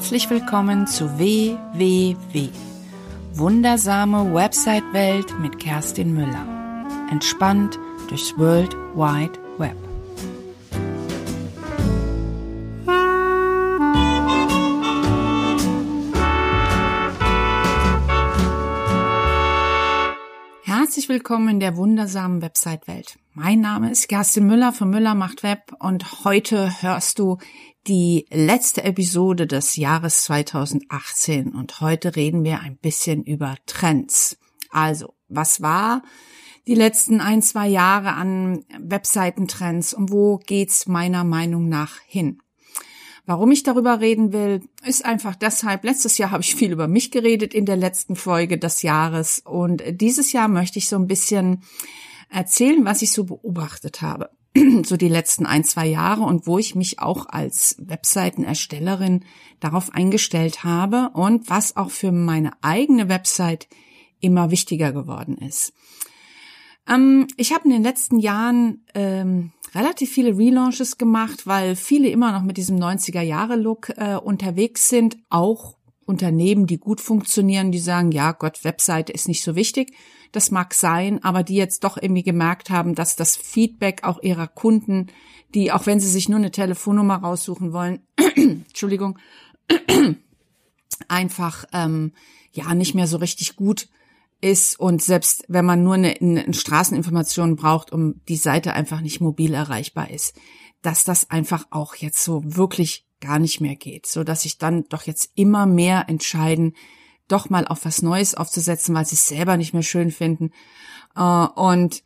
Herzlich willkommen zu WWW. Wundersame Website-Welt mit Kerstin Müller. Entspannt durchs World Wide Web. Herzlich willkommen in der wundersamen Website-Welt. Mein Name ist Kerstin Müller von Müller macht Web und heute hörst du die letzte Episode des Jahres 2018 und heute reden wir ein bisschen über Trends. Also, was war die letzten ein, zwei Jahre an Webseitentrends und wo geht's meiner Meinung nach hin? Warum ich darüber reden will, ist einfach deshalb, letztes Jahr habe ich viel über mich geredet in der letzten Folge des Jahres und dieses Jahr möchte ich so ein bisschen erzählen, was ich so beobachtet habe. so die letzten ein, zwei Jahre und wo ich mich auch als Webseitenerstellerin darauf eingestellt habe und was auch für meine eigene Website immer wichtiger geworden ist. Ähm, ich habe in den letzten Jahren ähm, relativ viele Relaunches gemacht, weil viele immer noch mit diesem 90er-Jahre-Look äh, unterwegs sind, auch Unternehmen, die gut funktionieren, die sagen, ja Gott, Webseite ist nicht so wichtig. Das mag sein, aber die jetzt doch irgendwie gemerkt haben, dass das Feedback auch ihrer Kunden, die auch wenn sie sich nur eine Telefonnummer raussuchen wollen, Entschuldigung, einfach ähm, ja nicht mehr so richtig gut ist. Und selbst wenn man nur eine, eine Straßeninformation braucht, um die Seite einfach nicht mobil erreichbar ist, dass das einfach auch jetzt so wirklich gar nicht mehr geht, so dass sich dann doch jetzt immer mehr entscheiden, doch mal auf was Neues aufzusetzen, weil sie es selber nicht mehr schön finden. Äh, und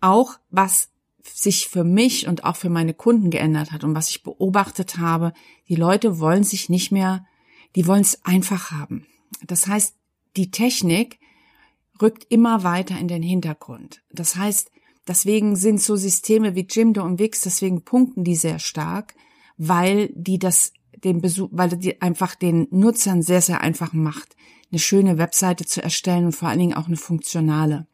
auch was sich für mich und auch für meine Kunden geändert hat und was ich beobachtet habe, die Leute wollen sich nicht mehr, die wollen es einfach haben. Das heißt, die Technik rückt immer weiter in den Hintergrund. Das heißt, deswegen sind so Systeme wie Jimdo und Wix, deswegen punkten die sehr stark, weil die das den Besuch, weil die einfach den Nutzern sehr, sehr einfach macht, eine schöne Webseite zu erstellen und vor allen Dingen auch eine funktionale.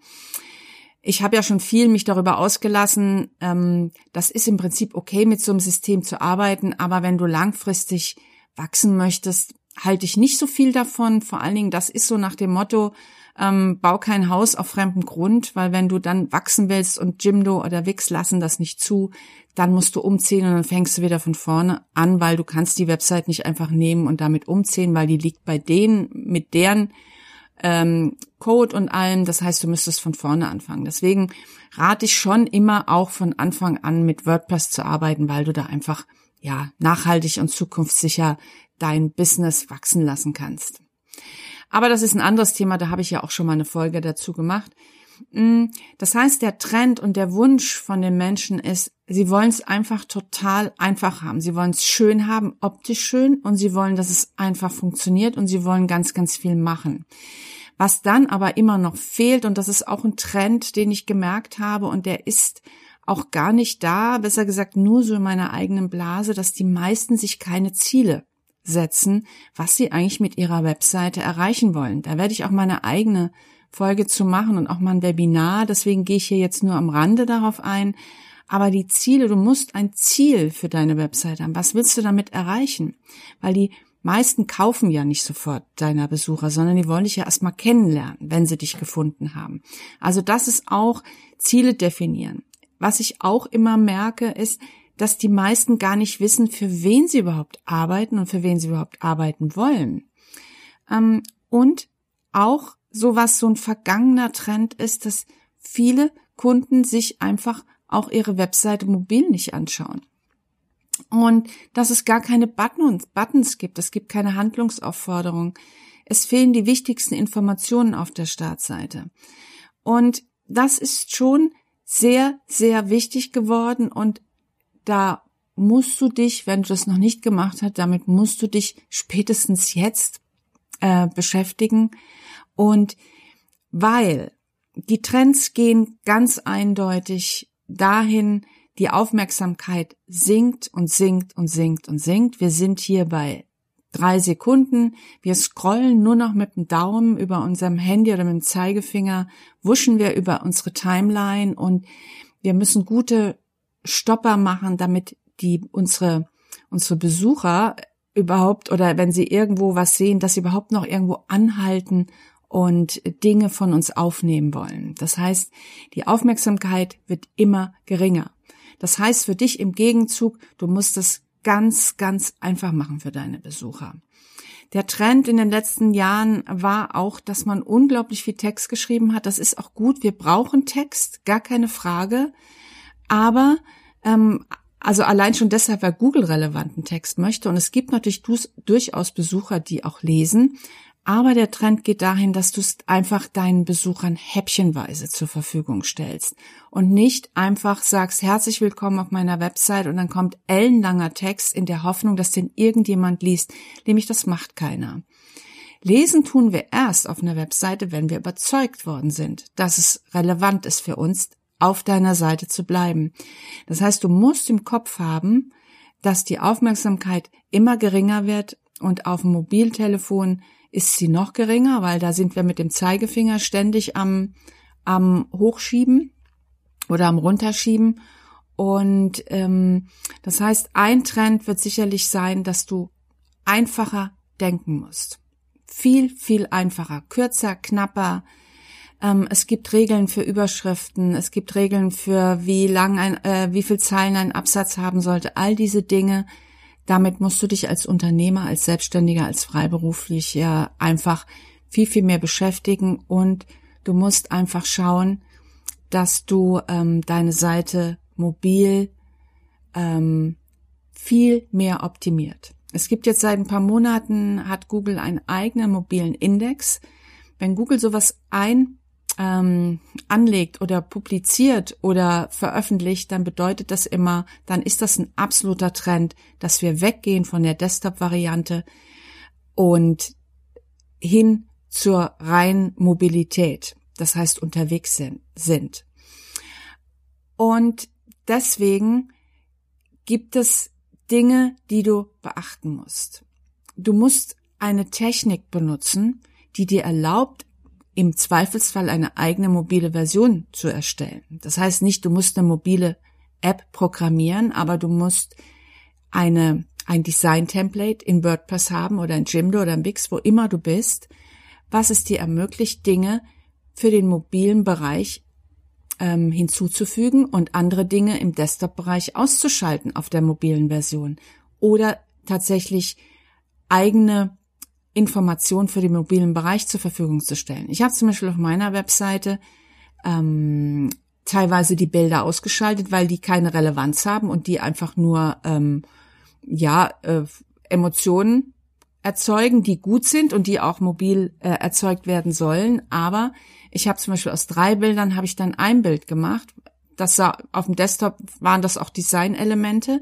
Ich habe ja schon viel mich darüber ausgelassen. Ähm, das ist im Prinzip okay, mit so einem System zu arbeiten, aber wenn du langfristig wachsen möchtest, halte ich nicht so viel davon. Vor allen Dingen, das ist so nach dem Motto, ähm, bau kein Haus auf fremdem Grund, weil wenn du dann wachsen willst und Jimdo oder Wix lassen das nicht zu, dann musst du umziehen und dann fängst du wieder von vorne an, weil du kannst die Website nicht einfach nehmen und damit umziehen, weil die liegt bei denen mit deren ähm, Code und allem. Das heißt, du müsstest von vorne anfangen. Deswegen rate ich schon immer auch von Anfang an mit WordPress zu arbeiten, weil du da einfach ja nachhaltig und zukunftssicher dein Business wachsen lassen kannst. Aber das ist ein anderes Thema, da habe ich ja auch schon mal eine Folge dazu gemacht. Mm, das heißt, der Trend und der Wunsch von den Menschen ist, sie wollen es einfach total einfach haben. Sie wollen es schön haben, optisch schön und sie wollen, dass es einfach funktioniert und sie wollen ganz, ganz viel machen. Was dann aber immer noch fehlt, und das ist auch ein Trend, den ich gemerkt habe, und der ist auch gar nicht da, besser gesagt nur so in meiner eigenen Blase, dass die meisten sich keine Ziele setzen, was sie eigentlich mit ihrer Webseite erreichen wollen. Da werde ich auch meine eigene Folge zu machen und auch mal ein Webinar. Deswegen gehe ich hier jetzt nur am Rande darauf ein. Aber die Ziele, du musst ein Ziel für deine Webseite haben. Was willst du damit erreichen? Weil die meisten kaufen ja nicht sofort deiner Besucher, sondern die wollen dich ja erstmal kennenlernen, wenn sie dich gefunden haben. Also das ist auch Ziele definieren. Was ich auch immer merke, ist, dass die meisten gar nicht wissen, für wen sie überhaupt arbeiten und für wen sie überhaupt arbeiten wollen. Ähm, und auch so was so ein vergangener Trend ist, dass viele Kunden sich einfach auch ihre Webseite mobil nicht anschauen. Und dass es gar keine Buttons, Buttons gibt, es gibt keine Handlungsaufforderung. Es fehlen die wichtigsten Informationen auf der Startseite. Und das ist schon sehr, sehr wichtig geworden und da musst du dich, wenn du das noch nicht gemacht hast, damit musst du dich spätestens jetzt äh, beschäftigen. Und weil die Trends gehen ganz eindeutig dahin, die Aufmerksamkeit sinkt und sinkt und sinkt und sinkt. Wir sind hier bei drei Sekunden. Wir scrollen nur noch mit dem Daumen über unserem Handy oder mit dem Zeigefinger, wuschen wir über unsere Timeline und wir müssen gute Stopper machen, damit die unsere unsere Besucher überhaupt oder wenn sie irgendwo was sehen, dass sie überhaupt noch irgendwo anhalten und Dinge von uns aufnehmen wollen. Das heißt, die Aufmerksamkeit wird immer geringer. Das heißt für dich im Gegenzug, du musst es ganz, ganz einfach machen für deine Besucher. Der Trend in den letzten Jahren war auch, dass man unglaublich viel Text geschrieben hat. Das ist auch gut. Wir brauchen Text, gar keine Frage. Aber ähm, also allein schon deshalb, weil Google relevanten Text möchte. Und es gibt natürlich durchaus Besucher, die auch lesen. Aber der Trend geht dahin, dass du es einfach deinen Besuchern häppchenweise zur Verfügung stellst und nicht einfach sagst, herzlich willkommen auf meiner Website und dann kommt ellenlanger Text in der Hoffnung, dass den irgendjemand liest. Nämlich das macht keiner. Lesen tun wir erst auf einer Webseite, wenn wir überzeugt worden sind, dass es relevant ist für uns, auf deiner Seite zu bleiben. Das heißt, du musst im Kopf haben, dass die Aufmerksamkeit immer geringer wird und auf dem Mobiltelefon ist sie noch geringer, weil da sind wir mit dem Zeigefinger ständig am, am Hochschieben oder am Runterschieben. Und ähm, das heißt, ein Trend wird sicherlich sein, dass du einfacher denken musst. Viel, viel einfacher, kürzer, knapper. Ähm, es gibt Regeln für Überschriften, es gibt Regeln für wie lang ein, äh, wie viel Zeilen ein Absatz haben sollte. All diese Dinge damit musst du dich als Unternehmer, als Selbstständiger, als Freiberuflicher einfach viel, viel mehr beschäftigen und du musst einfach schauen, dass du ähm, deine Seite mobil ähm, viel mehr optimiert. Es gibt jetzt seit ein paar Monaten, hat Google einen eigenen mobilen Index. Wenn Google sowas ein ähm, anlegt oder publiziert oder veröffentlicht, dann bedeutet das immer, dann ist das ein absoluter Trend, dass wir weggehen von der Desktop-Variante und hin zur reinen Mobilität, das heißt unterwegs sind. Und deswegen gibt es Dinge, die du beachten musst. Du musst eine Technik benutzen, die dir erlaubt, im Zweifelsfall eine eigene mobile Version zu erstellen. Das heißt nicht, du musst eine mobile App programmieren, aber du musst eine, ein Design-Template in WordPress haben oder in Jimdo oder in Wix, wo immer du bist, was es dir ermöglicht, Dinge für den mobilen Bereich ähm, hinzuzufügen und andere Dinge im Desktop-Bereich auszuschalten auf der mobilen Version oder tatsächlich eigene Informationen für den mobilen Bereich zur Verfügung zu stellen. Ich habe zum Beispiel auf meiner Webseite ähm, teilweise die Bilder ausgeschaltet, weil die keine Relevanz haben und die einfach nur ähm, ja äh, Emotionen erzeugen, die gut sind und die auch mobil äh, erzeugt werden sollen. Aber ich habe zum Beispiel aus drei Bildern habe ich dann ein Bild gemacht. Das sah, auf dem Desktop waren das auch Designelemente.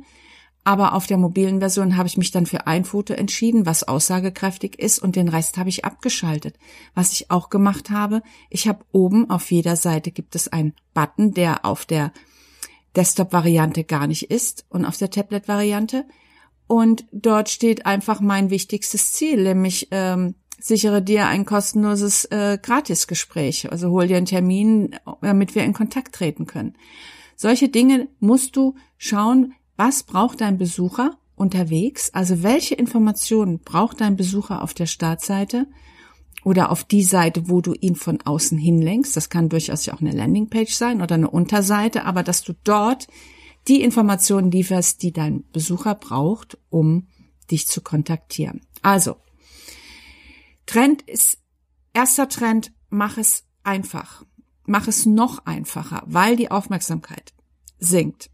Aber auf der mobilen Version habe ich mich dann für ein Foto entschieden, was aussagekräftig ist und den Rest habe ich abgeschaltet. Was ich auch gemacht habe, ich habe oben auf jeder Seite gibt es einen Button, der auf der Desktop-Variante gar nicht ist und auf der Tablet-Variante. Und dort steht einfach mein wichtigstes Ziel, nämlich ähm, sichere dir ein kostenloses äh, Gratisgespräch. Also hol dir einen Termin, damit wir in Kontakt treten können. Solche Dinge musst du schauen, was braucht dein Besucher unterwegs? Also welche Informationen braucht dein Besucher auf der Startseite oder auf die Seite, wo du ihn von außen hinlenkst? Das kann durchaus ja auch eine Landingpage sein oder eine Unterseite, aber dass du dort die Informationen lieferst, die dein Besucher braucht, um dich zu kontaktieren. Also, Trend ist, erster Trend, mach es einfach. Mach es noch einfacher, weil die Aufmerksamkeit sinkt.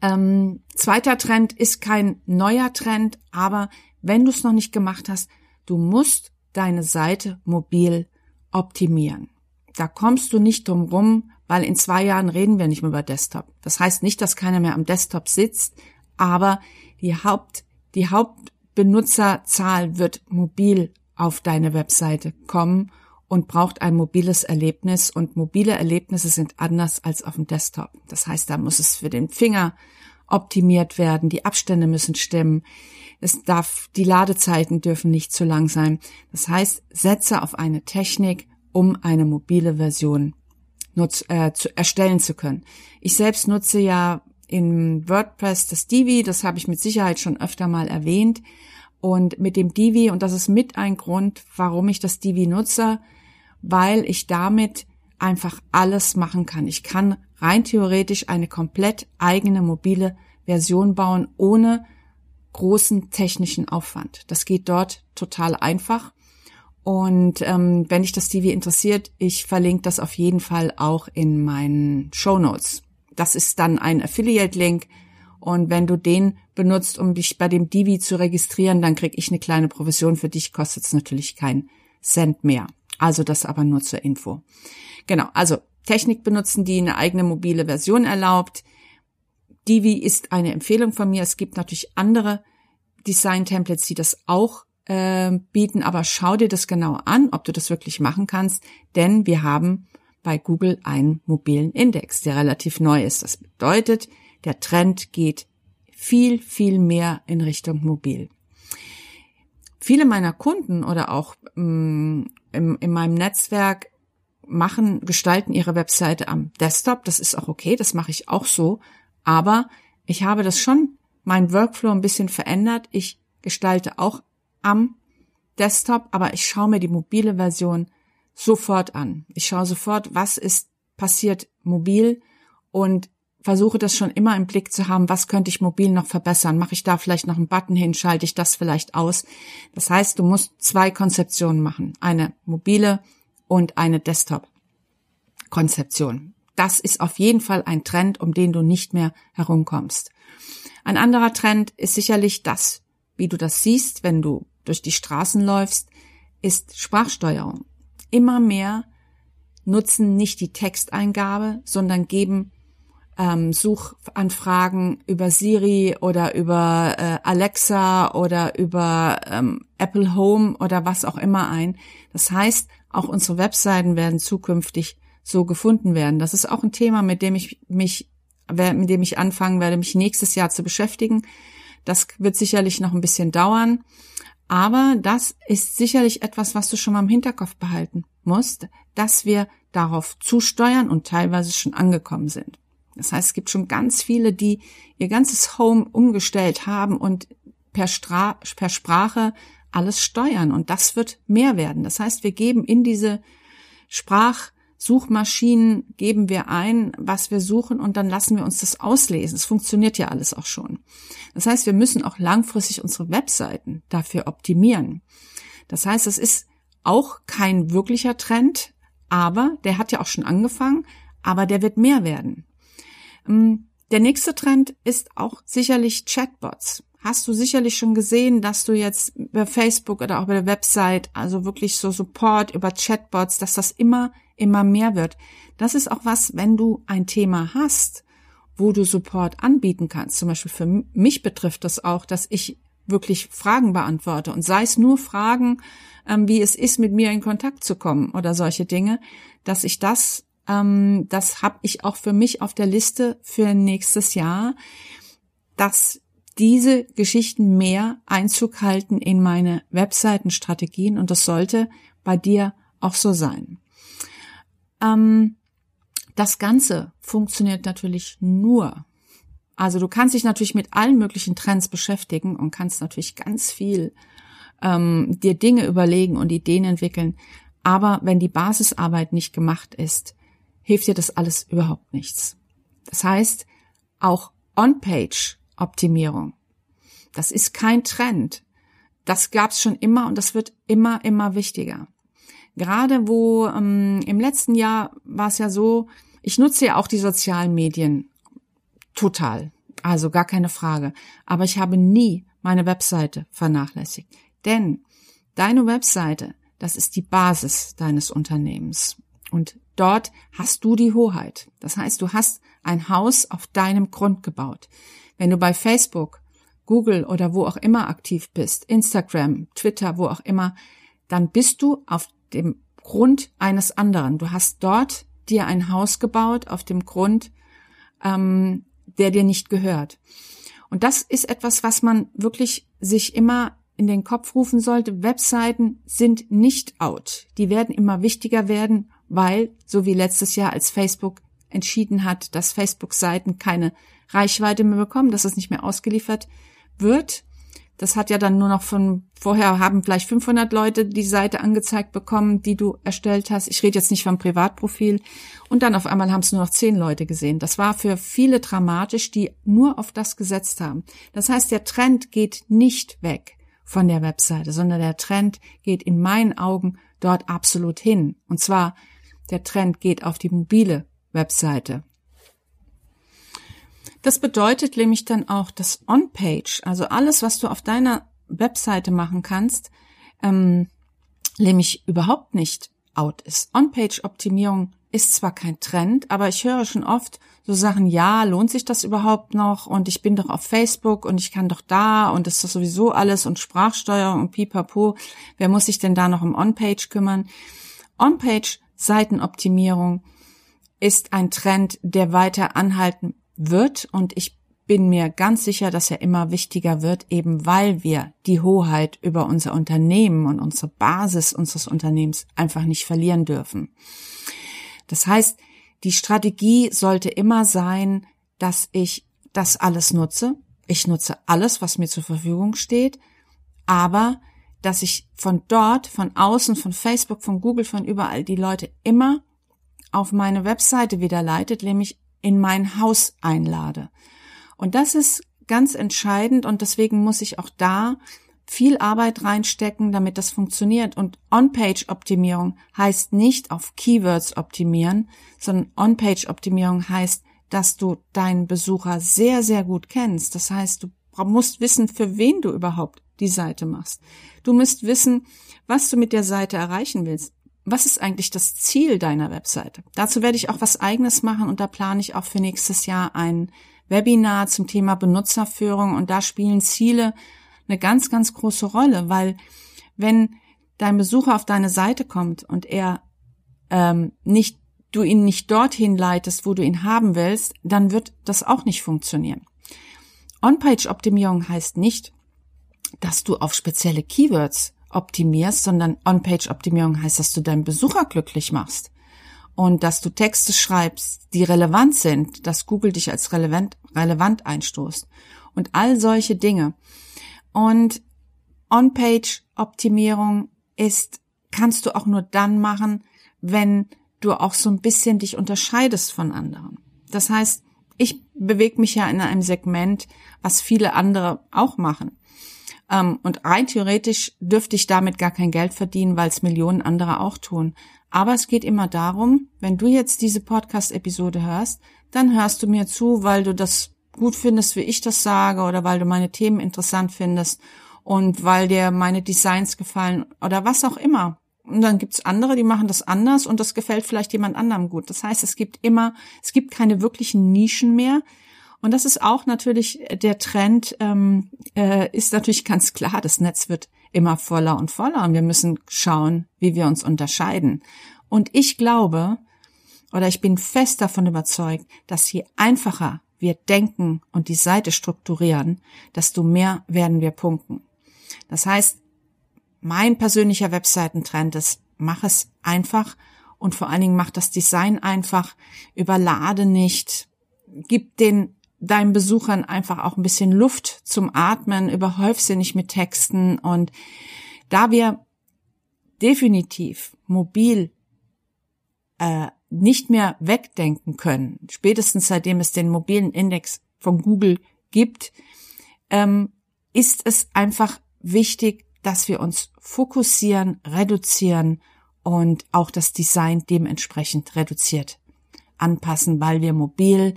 Ähm, zweiter Trend ist kein neuer Trend, aber wenn du es noch nicht gemacht hast, du musst deine Seite mobil optimieren. Da kommst du nicht drum rum, weil in zwei Jahren reden wir nicht mehr über Desktop. Das heißt nicht, dass keiner mehr am Desktop sitzt, aber die Haupt, die Hauptbenutzerzahl wird mobil auf deine Webseite kommen und braucht ein mobiles Erlebnis und mobile Erlebnisse sind anders als auf dem Desktop. Das heißt, da muss es für den Finger optimiert werden, die Abstände müssen stimmen, es darf, die Ladezeiten dürfen nicht zu lang sein. Das heißt, setze auf eine Technik, um eine mobile Version nutz, äh, zu, erstellen zu können. Ich selbst nutze ja in WordPress das Divi, das habe ich mit Sicherheit schon öfter mal erwähnt. Und mit dem Divi, und das ist mit ein Grund, warum ich das Divi nutze, weil ich damit einfach alles machen kann. Ich kann rein theoretisch eine komplett eigene mobile Version bauen, ohne großen technischen Aufwand. Das geht dort total einfach. Und ähm, wenn dich das TV interessiert, ich verlinke das auf jeden Fall auch in meinen Show Notes. Das ist dann ein Affiliate-Link. Und wenn du den benutzt, um dich bei dem Divi zu registrieren, dann krieg ich eine kleine Provision. Für dich kostet es natürlich keinen Cent mehr. Also das aber nur zur Info. Genau, also Technik benutzen, die eine eigene mobile Version erlaubt. Divi ist eine Empfehlung von mir. Es gibt natürlich andere Design-Templates, die das auch äh, bieten, aber schau dir das genau an, ob du das wirklich machen kannst, denn wir haben bei Google einen mobilen Index, der relativ neu ist. Das bedeutet, der Trend geht viel, viel mehr in Richtung mobil. Viele meiner Kunden oder auch ähm, im, in meinem Netzwerk machen, gestalten ihre Webseite am Desktop. Das ist auch okay, das mache ich auch so. Aber ich habe das schon, mein Workflow ein bisschen verändert. Ich gestalte auch am Desktop, aber ich schaue mir die mobile Version sofort an. Ich schaue sofort, was ist passiert mobil und versuche das schon immer im Blick zu haben, was könnte ich mobil noch verbessern? Mache ich da vielleicht noch einen Button hin, schalte ich das vielleicht aus? Das heißt, du musst zwei Konzeptionen machen. Eine mobile und eine Desktop-Konzeption. Das ist auf jeden Fall ein Trend, um den du nicht mehr herumkommst. Ein anderer Trend ist sicherlich das, wie du das siehst, wenn du durch die Straßen läufst, ist Sprachsteuerung. Immer mehr nutzen nicht die Texteingabe, sondern geben ähm, Suchanfragen über Siri oder über äh, Alexa oder über ähm, Apple Home oder was auch immer ein. Das heißt, auch unsere Webseiten werden zukünftig so gefunden werden. Das ist auch ein Thema, mit dem ich mich, mit dem ich anfangen werde, mich nächstes Jahr zu beschäftigen. Das wird sicherlich noch ein bisschen dauern. Aber das ist sicherlich etwas, was du schon mal im Hinterkopf behalten musst, dass wir darauf zusteuern und teilweise schon angekommen sind. Das heißt, es gibt schon ganz viele, die ihr ganzes Home umgestellt haben und per, Stra per Sprache alles steuern. Und das wird mehr werden. Das heißt, wir geben in diese Sprachsuchmaschinen, geben wir ein, was wir suchen und dann lassen wir uns das auslesen. Es funktioniert ja alles auch schon. Das heißt, wir müssen auch langfristig unsere Webseiten dafür optimieren. Das heißt, es ist auch kein wirklicher Trend, aber der hat ja auch schon angefangen, aber der wird mehr werden. Ähm, der nächste Trend ist auch sicherlich Chatbots hast du sicherlich schon gesehen, dass du jetzt über Facebook oder auch bei der Website, also wirklich so Support über Chatbots, dass das immer, immer mehr wird. Das ist auch was, wenn du ein Thema hast, wo du Support anbieten kannst. Zum Beispiel für mich betrifft das auch, dass ich wirklich Fragen beantworte und sei es nur Fragen, ähm, wie es ist, mit mir in Kontakt zu kommen oder solche Dinge, dass ich das, ähm, das habe ich auch für mich auf der Liste für nächstes Jahr, dass diese Geschichten mehr Einzug halten in meine Webseitenstrategien und das sollte bei dir auch so sein. Ähm, das Ganze funktioniert natürlich nur. Also du kannst dich natürlich mit allen möglichen Trends beschäftigen und kannst natürlich ganz viel ähm, dir Dinge überlegen und Ideen entwickeln. Aber wenn die Basisarbeit nicht gemacht ist, hilft dir das alles überhaupt nichts. Das heißt, auch On-Page Optimierung. Das ist kein Trend. Das gab's schon immer und das wird immer, immer wichtiger. Gerade wo ähm, im letzten Jahr war es ja so, ich nutze ja auch die sozialen Medien total, also gar keine Frage. Aber ich habe nie meine Webseite vernachlässigt. Denn deine Webseite, das ist die Basis deines Unternehmens. Und dort hast du die Hoheit. Das heißt, du hast ein Haus auf deinem Grund gebaut. Wenn du bei Facebook, Google oder wo auch immer aktiv bist, Instagram, Twitter, wo auch immer, dann bist du auf dem Grund eines anderen. Du hast dort dir ein Haus gebaut auf dem Grund, ähm, der dir nicht gehört. Und das ist etwas, was man wirklich sich immer in den Kopf rufen sollte. Webseiten sind nicht out. Die werden immer wichtiger werden, weil, so wie letztes Jahr, als Facebook entschieden hat, dass Facebook-Seiten keine Reichweite mehr bekommen, dass es nicht mehr ausgeliefert wird. Das hat ja dann nur noch von vorher haben vielleicht 500 Leute die Seite angezeigt bekommen, die du erstellt hast. Ich rede jetzt nicht vom Privatprofil. Und dann auf einmal haben es nur noch zehn Leute gesehen. Das war für viele dramatisch, die nur auf das gesetzt haben. Das heißt, der Trend geht nicht weg von der Webseite, sondern der Trend geht in meinen Augen dort absolut hin. Und zwar der Trend geht auf die mobile Webseite. Das bedeutet nämlich dann auch, dass On-Page, also alles, was du auf deiner Webseite machen kannst, ähm, nämlich überhaupt nicht out ist. On-Page-Optimierung ist zwar kein Trend, aber ich höre schon oft so Sachen, ja, lohnt sich das überhaupt noch? Und ich bin doch auf Facebook und ich kann doch da und ist das sowieso alles und Sprachsteuerung und pipapo. Wer muss sich denn da noch um On-Page kümmern? On-Page Seitenoptimierung ist ein Trend, der weiter anhalten wird und ich bin mir ganz sicher, dass er immer wichtiger wird, eben weil wir die Hoheit über unser Unternehmen und unsere Basis unseres Unternehmens einfach nicht verlieren dürfen. Das heißt, die Strategie sollte immer sein, dass ich das alles nutze. Ich nutze alles, was mir zur Verfügung steht, aber dass ich von dort, von außen, von Facebook, von Google, von überall die Leute immer auf meine Webseite wieder leitet, nämlich in mein Haus einlade. Und das ist ganz entscheidend und deswegen muss ich auch da viel Arbeit reinstecken, damit das funktioniert. Und On-Page-Optimierung heißt nicht auf Keywords optimieren, sondern On-Page-Optimierung heißt, dass du deinen Besucher sehr, sehr gut kennst. Das heißt, du musst wissen, für wen du überhaupt die Seite machst. Du musst wissen, was du mit der Seite erreichen willst was ist eigentlich das Ziel deiner Webseite? Dazu werde ich auch was eigenes machen und da plane ich auch für nächstes Jahr ein Webinar zum Thema Benutzerführung und da spielen Ziele eine ganz, ganz große Rolle, weil wenn dein Besucher auf deine Seite kommt und er ähm, nicht, du ihn nicht dorthin leitest, wo du ihn haben willst, dann wird das auch nicht funktionieren. On-Page-Optimierung heißt nicht, dass du auf spezielle Keywords optimierst, sondern On-Page-Optimierung heißt, dass du deinen Besucher glücklich machst und dass du Texte schreibst, die relevant sind, dass Google dich als relevant, relevant einstoßt und all solche Dinge. Und On-Page-Optimierung ist, kannst du auch nur dann machen, wenn du auch so ein bisschen dich unterscheidest von anderen. Das heißt, ich bewege mich ja in einem Segment, was viele andere auch machen. Ähm, und rein theoretisch dürfte ich damit gar kein Geld verdienen, weil es Millionen andere auch tun. Aber es geht immer darum, wenn du jetzt diese Podcast-Episode hörst, dann hörst du mir zu, weil du das gut findest, wie ich das sage, oder weil du meine Themen interessant findest und weil dir meine Designs gefallen oder was auch immer. Und dann gibt's andere, die machen das anders und das gefällt vielleicht jemand anderem gut. Das heißt, es gibt immer, es gibt keine wirklichen Nischen mehr. Und das ist auch natürlich der Trend, ähm, äh, ist natürlich ganz klar, das Netz wird immer voller und voller und wir müssen schauen, wie wir uns unterscheiden. Und ich glaube, oder ich bin fest davon überzeugt, dass je einfacher wir denken und die Seite strukturieren, desto mehr werden wir punkten. Das heißt, mein persönlicher Webseitentrend ist, mach es einfach und vor allen Dingen mach das Design einfach, überlade nicht, gib den deinen Besuchern einfach auch ein bisschen Luft zum Atmen, überhäuf sie nicht mit Texten. Und da wir definitiv mobil äh, nicht mehr wegdenken können, spätestens seitdem es den mobilen Index von Google gibt, ähm, ist es einfach wichtig, dass wir uns fokussieren, reduzieren und auch das Design dementsprechend reduziert anpassen, weil wir mobil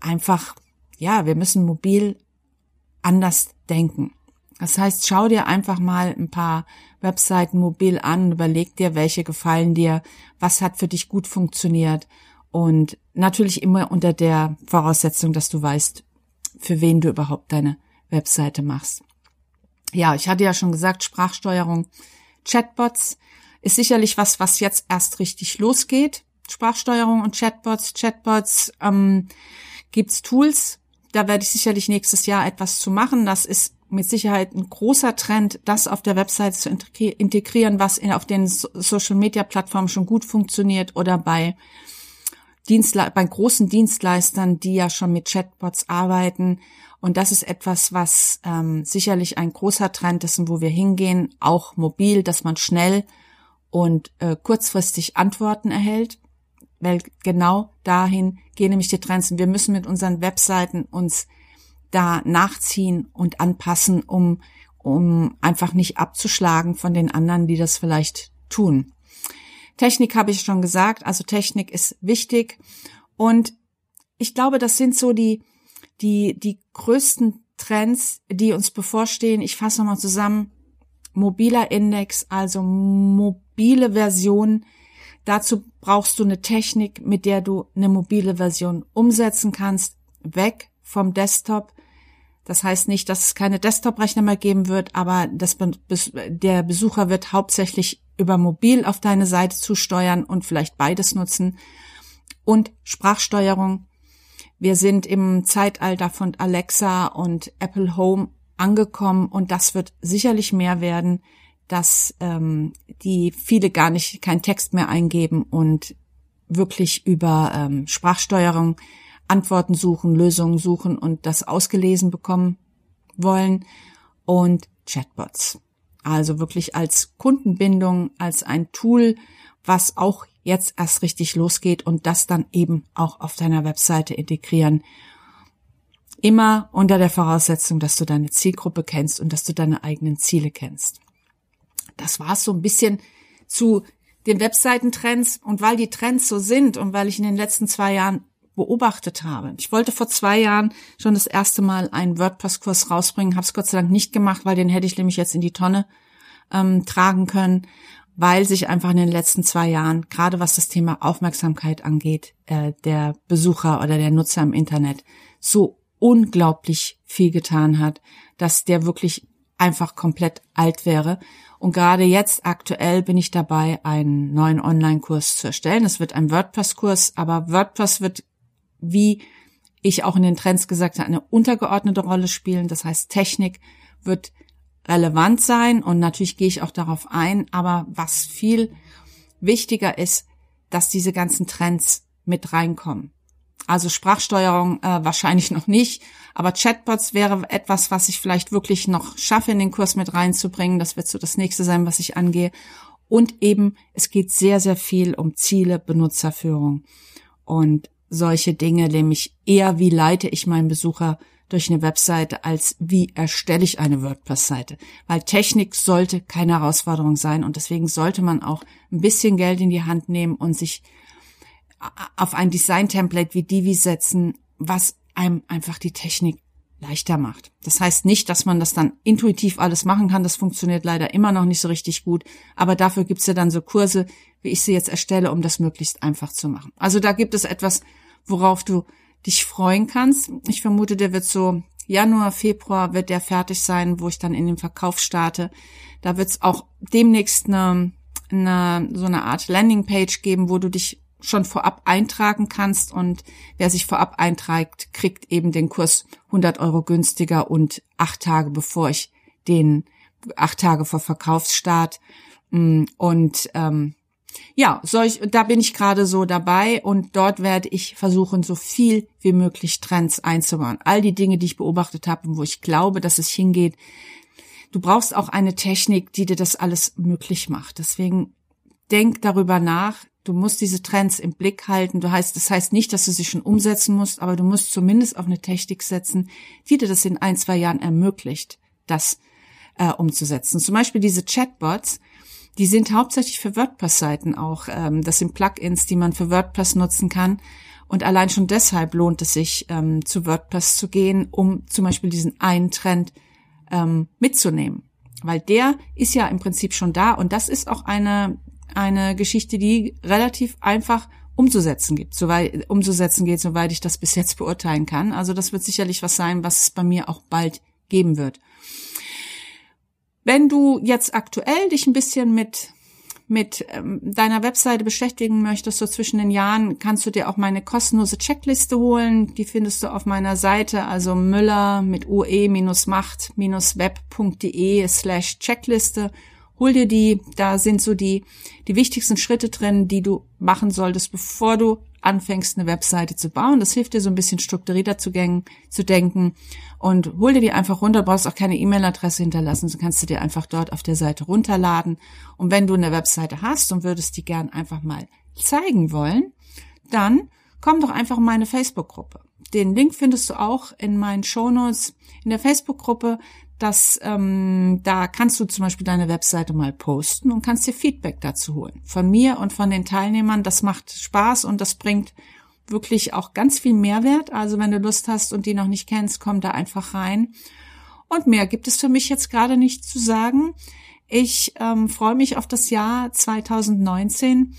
einfach ja, wir müssen mobil anders denken. Das heißt, schau dir einfach mal ein paar Webseiten mobil an, überleg dir, welche gefallen dir, was hat für dich gut funktioniert und natürlich immer unter der Voraussetzung, dass du weißt, für wen du überhaupt deine Webseite machst. Ja, ich hatte ja schon gesagt, Sprachsteuerung, Chatbots ist sicherlich was, was jetzt erst richtig losgeht. Sprachsteuerung und Chatbots, Chatbots ähm, gibt's Tools, da werde ich sicherlich nächstes Jahr etwas zu machen. Das ist mit Sicherheit ein großer Trend, das auf der Website zu integrieren, was in, auf den Social Media Plattformen schon gut funktioniert oder bei Dienstle bei großen Dienstleistern, die ja schon mit Chatbots arbeiten. Und das ist etwas, was ähm, sicherlich ein großer Trend ist und wo wir hingehen, auch mobil, dass man schnell und äh, kurzfristig Antworten erhält. Weil genau dahin gehen nämlich die Trends. Und wir müssen mit unseren Webseiten uns da nachziehen und anpassen, um, um einfach nicht abzuschlagen von den anderen, die das vielleicht tun. Technik habe ich schon gesagt, also Technik ist wichtig und ich glaube, das sind so die, die, die größten Trends, die uns bevorstehen. Ich fasse nochmal zusammen. Mobiler Index, also mobile Version. Dazu brauchst du eine Technik, mit der du eine mobile Version umsetzen kannst. Weg vom Desktop. Das heißt nicht, dass es keine Desktop-Rechner mehr geben wird, aber das, der Besucher wird hauptsächlich über mobil auf deine Seite zusteuern und vielleicht beides nutzen. Und Sprachsteuerung. Wir sind im Zeitalter von Alexa und Apple Home angekommen und das wird sicherlich mehr werden, dass ähm, die viele gar nicht keinen Text mehr eingeben und wirklich über ähm, Sprachsteuerung Antworten suchen, Lösungen suchen und das ausgelesen bekommen wollen und Chatbots. Also wirklich als Kundenbindung, als ein Tool, was auch jetzt erst richtig losgeht und das dann eben auch auf deiner Webseite integrieren. Immer unter der Voraussetzung, dass du deine Zielgruppe kennst und dass du deine eigenen Ziele kennst. Das war so ein bisschen zu den Webseitentrends und weil die Trends so sind und weil ich in den letzten zwei Jahren beobachtet habe. Ich wollte vor zwei Jahren schon das erste Mal einen WordPress-Kurs rausbringen, habe es Gott sei Dank nicht gemacht, weil den hätte ich nämlich jetzt in die Tonne ähm, tragen können, weil sich einfach in den letzten zwei Jahren, gerade was das Thema Aufmerksamkeit angeht, äh, der Besucher oder der Nutzer im Internet so unglaublich viel getan hat, dass der wirklich einfach komplett alt wäre. Und gerade jetzt aktuell bin ich dabei, einen neuen Online-Kurs zu erstellen. Es wird ein WordPress-Kurs, aber WordPress wird wie ich auch in den Trends gesagt habe, eine untergeordnete Rolle spielen. Das heißt, Technik wird relevant sein und natürlich gehe ich auch darauf ein. Aber was viel wichtiger ist, dass diese ganzen Trends mit reinkommen. Also Sprachsteuerung äh, wahrscheinlich noch nicht, aber Chatbots wäre etwas, was ich vielleicht wirklich noch schaffe, in den Kurs mit reinzubringen. Das wird so das nächste sein, was ich angehe. Und eben, es geht sehr, sehr viel um Ziele, Benutzerführung. Und solche Dinge, nämlich eher wie leite ich meinen Besucher durch eine Webseite, als wie erstelle ich eine WordPress-Seite. Weil Technik sollte keine Herausforderung sein und deswegen sollte man auch ein bisschen Geld in die Hand nehmen und sich auf ein Design-Template wie Divi setzen, was einem einfach die Technik leichter macht. Das heißt nicht, dass man das dann intuitiv alles machen kann. Das funktioniert leider immer noch nicht so richtig gut. Aber dafür gibt's ja dann so Kurse, wie ich sie jetzt erstelle, um das möglichst einfach zu machen. Also da gibt es etwas, worauf du dich freuen kannst. Ich vermute, der wird so Januar, Februar wird der fertig sein, wo ich dann in den Verkauf starte. Da wird es auch demnächst eine, eine, so eine Art Landingpage geben, wo du dich schon vorab eintragen kannst und wer sich vorab einträgt, kriegt eben den Kurs 100 Euro günstiger und acht Tage bevor ich den acht Tage vor Verkaufsstart mm, und ähm, ja, solch, da bin ich gerade so dabei und dort werde ich versuchen, so viel wie möglich Trends einzubauen. All die Dinge, die ich beobachtet habe und wo ich glaube, dass es hingeht. Du brauchst auch eine Technik, die dir das alles möglich macht. Deswegen denk darüber nach. Du musst diese Trends im Blick halten. Du heißt, das heißt nicht, dass du sie schon umsetzen musst, aber du musst zumindest auf eine Technik setzen, die dir das in ein, zwei Jahren ermöglicht, das äh, umzusetzen. Zum Beispiel diese Chatbots die sind hauptsächlich für WordPress-Seiten auch. Ähm, das sind Plugins, die man für WordPress nutzen kann. Und allein schon deshalb lohnt es sich, ähm, zu WordPress zu gehen, um zum Beispiel diesen einen Trend ähm, mitzunehmen. Weil der ist ja im Prinzip schon da und das ist auch eine, eine Geschichte, die relativ einfach umzusetzen gibt, soweit, umzusetzen geht, soweit ich das bis jetzt beurteilen kann. Also das wird sicherlich was sein, was es bei mir auch bald geben wird. Wenn du jetzt aktuell dich ein bisschen mit mit ähm, deiner Webseite beschäftigen möchtest, so zwischen den Jahren, kannst du dir auch meine kostenlose Checkliste holen. Die findest du auf meiner Seite, also Müller mit ue-macht-web.de slash Checkliste. Hol dir die, da sind so die, die wichtigsten Schritte drin, die du machen solltest, bevor du anfängst, eine Webseite zu bauen. Das hilft dir so ein bisschen strukturierter zu, zu denken und hol dir die einfach runter. Du brauchst auch keine E-Mail-Adresse hinterlassen, so kannst du dir einfach dort auf der Seite runterladen. Und wenn du eine Webseite hast und würdest die gern einfach mal zeigen wollen, dann komm doch einfach in meine Facebook-Gruppe. Den Link findest du auch in meinen Shownotes in der Facebook-Gruppe. Das, ähm, da kannst du zum Beispiel deine Webseite mal posten und kannst dir Feedback dazu holen. Von mir und von den Teilnehmern. Das macht Spaß und das bringt wirklich auch ganz viel Mehrwert. Also wenn du Lust hast und die noch nicht kennst, komm da einfach rein. Und mehr gibt es für mich jetzt gerade nicht zu sagen. Ich ähm, freue mich auf das Jahr 2019.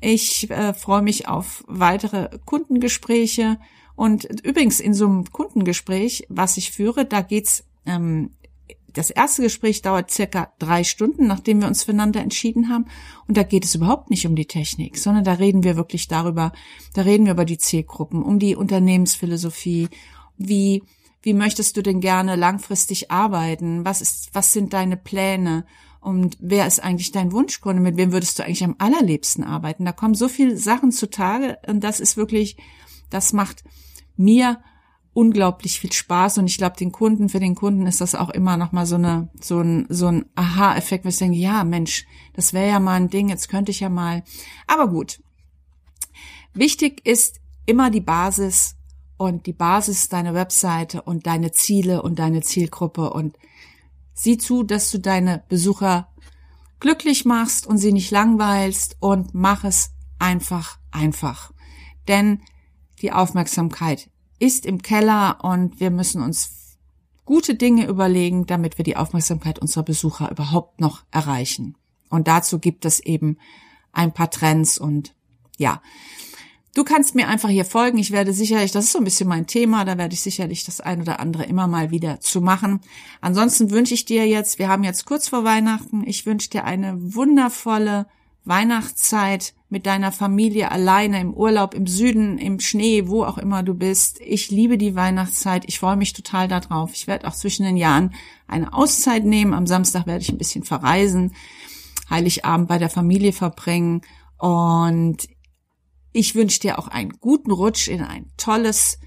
Ich äh, freue mich auf weitere Kundengespräche. Und übrigens in so einem Kundengespräch, was ich führe, da geht's ähm, das erste Gespräch dauert circa drei Stunden, nachdem wir uns füreinander entschieden haben. Und da geht es überhaupt nicht um die Technik, sondern da reden wir wirklich darüber, da reden wir über die Zielgruppen, um die Unternehmensphilosophie, wie, wie möchtest du denn gerne langfristig arbeiten? Was ist, was sind deine Pläne? Und wer ist eigentlich dein Wunschkunde? Mit wem würdest du eigentlich am allerliebsten arbeiten? Da kommen so viele Sachen zutage und das ist wirklich, das macht mir unglaublich viel Spaß und ich glaube, den Kunden, für den Kunden ist das auch immer noch mal so eine, so ein, so ein Aha-Effekt, wo ich denke, ja, Mensch, das wäre ja mal ein Ding, jetzt könnte ich ja mal. Aber gut. Wichtig ist immer die Basis und die Basis deiner Webseite und deine Ziele und deine Zielgruppe und sieh zu, dass du deine Besucher glücklich machst und sie nicht langweilst und mach es einfach einfach. Denn die Aufmerksamkeit ist im Keller und wir müssen uns gute Dinge überlegen, damit wir die Aufmerksamkeit unserer Besucher überhaupt noch erreichen. Und dazu gibt es eben ein paar Trends und ja. Du kannst mir einfach hier folgen. Ich werde sicherlich, das ist so ein bisschen mein Thema, da werde ich sicherlich das ein oder andere immer mal wieder zu machen. Ansonsten wünsche ich dir jetzt, wir haben jetzt kurz vor Weihnachten, ich wünsche dir eine wundervolle Weihnachtszeit mit deiner Familie alleine im Urlaub im Süden, im Schnee, wo auch immer du bist. Ich liebe die Weihnachtszeit. Ich freue mich total darauf. Ich werde auch zwischen den Jahren eine Auszeit nehmen. Am Samstag werde ich ein bisschen verreisen, Heiligabend bei der Familie verbringen und ich wünsche dir auch einen guten Rutsch in ein tolles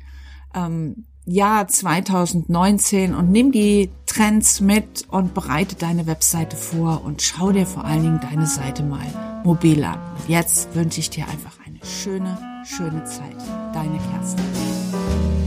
ähm, Jahr 2019 und nimm die Trends mit und bereite deine Webseite vor und schau dir vor allen Dingen deine Seite mal mobil an. Jetzt wünsche ich dir einfach eine schöne, schöne Zeit. Deine Kerstin.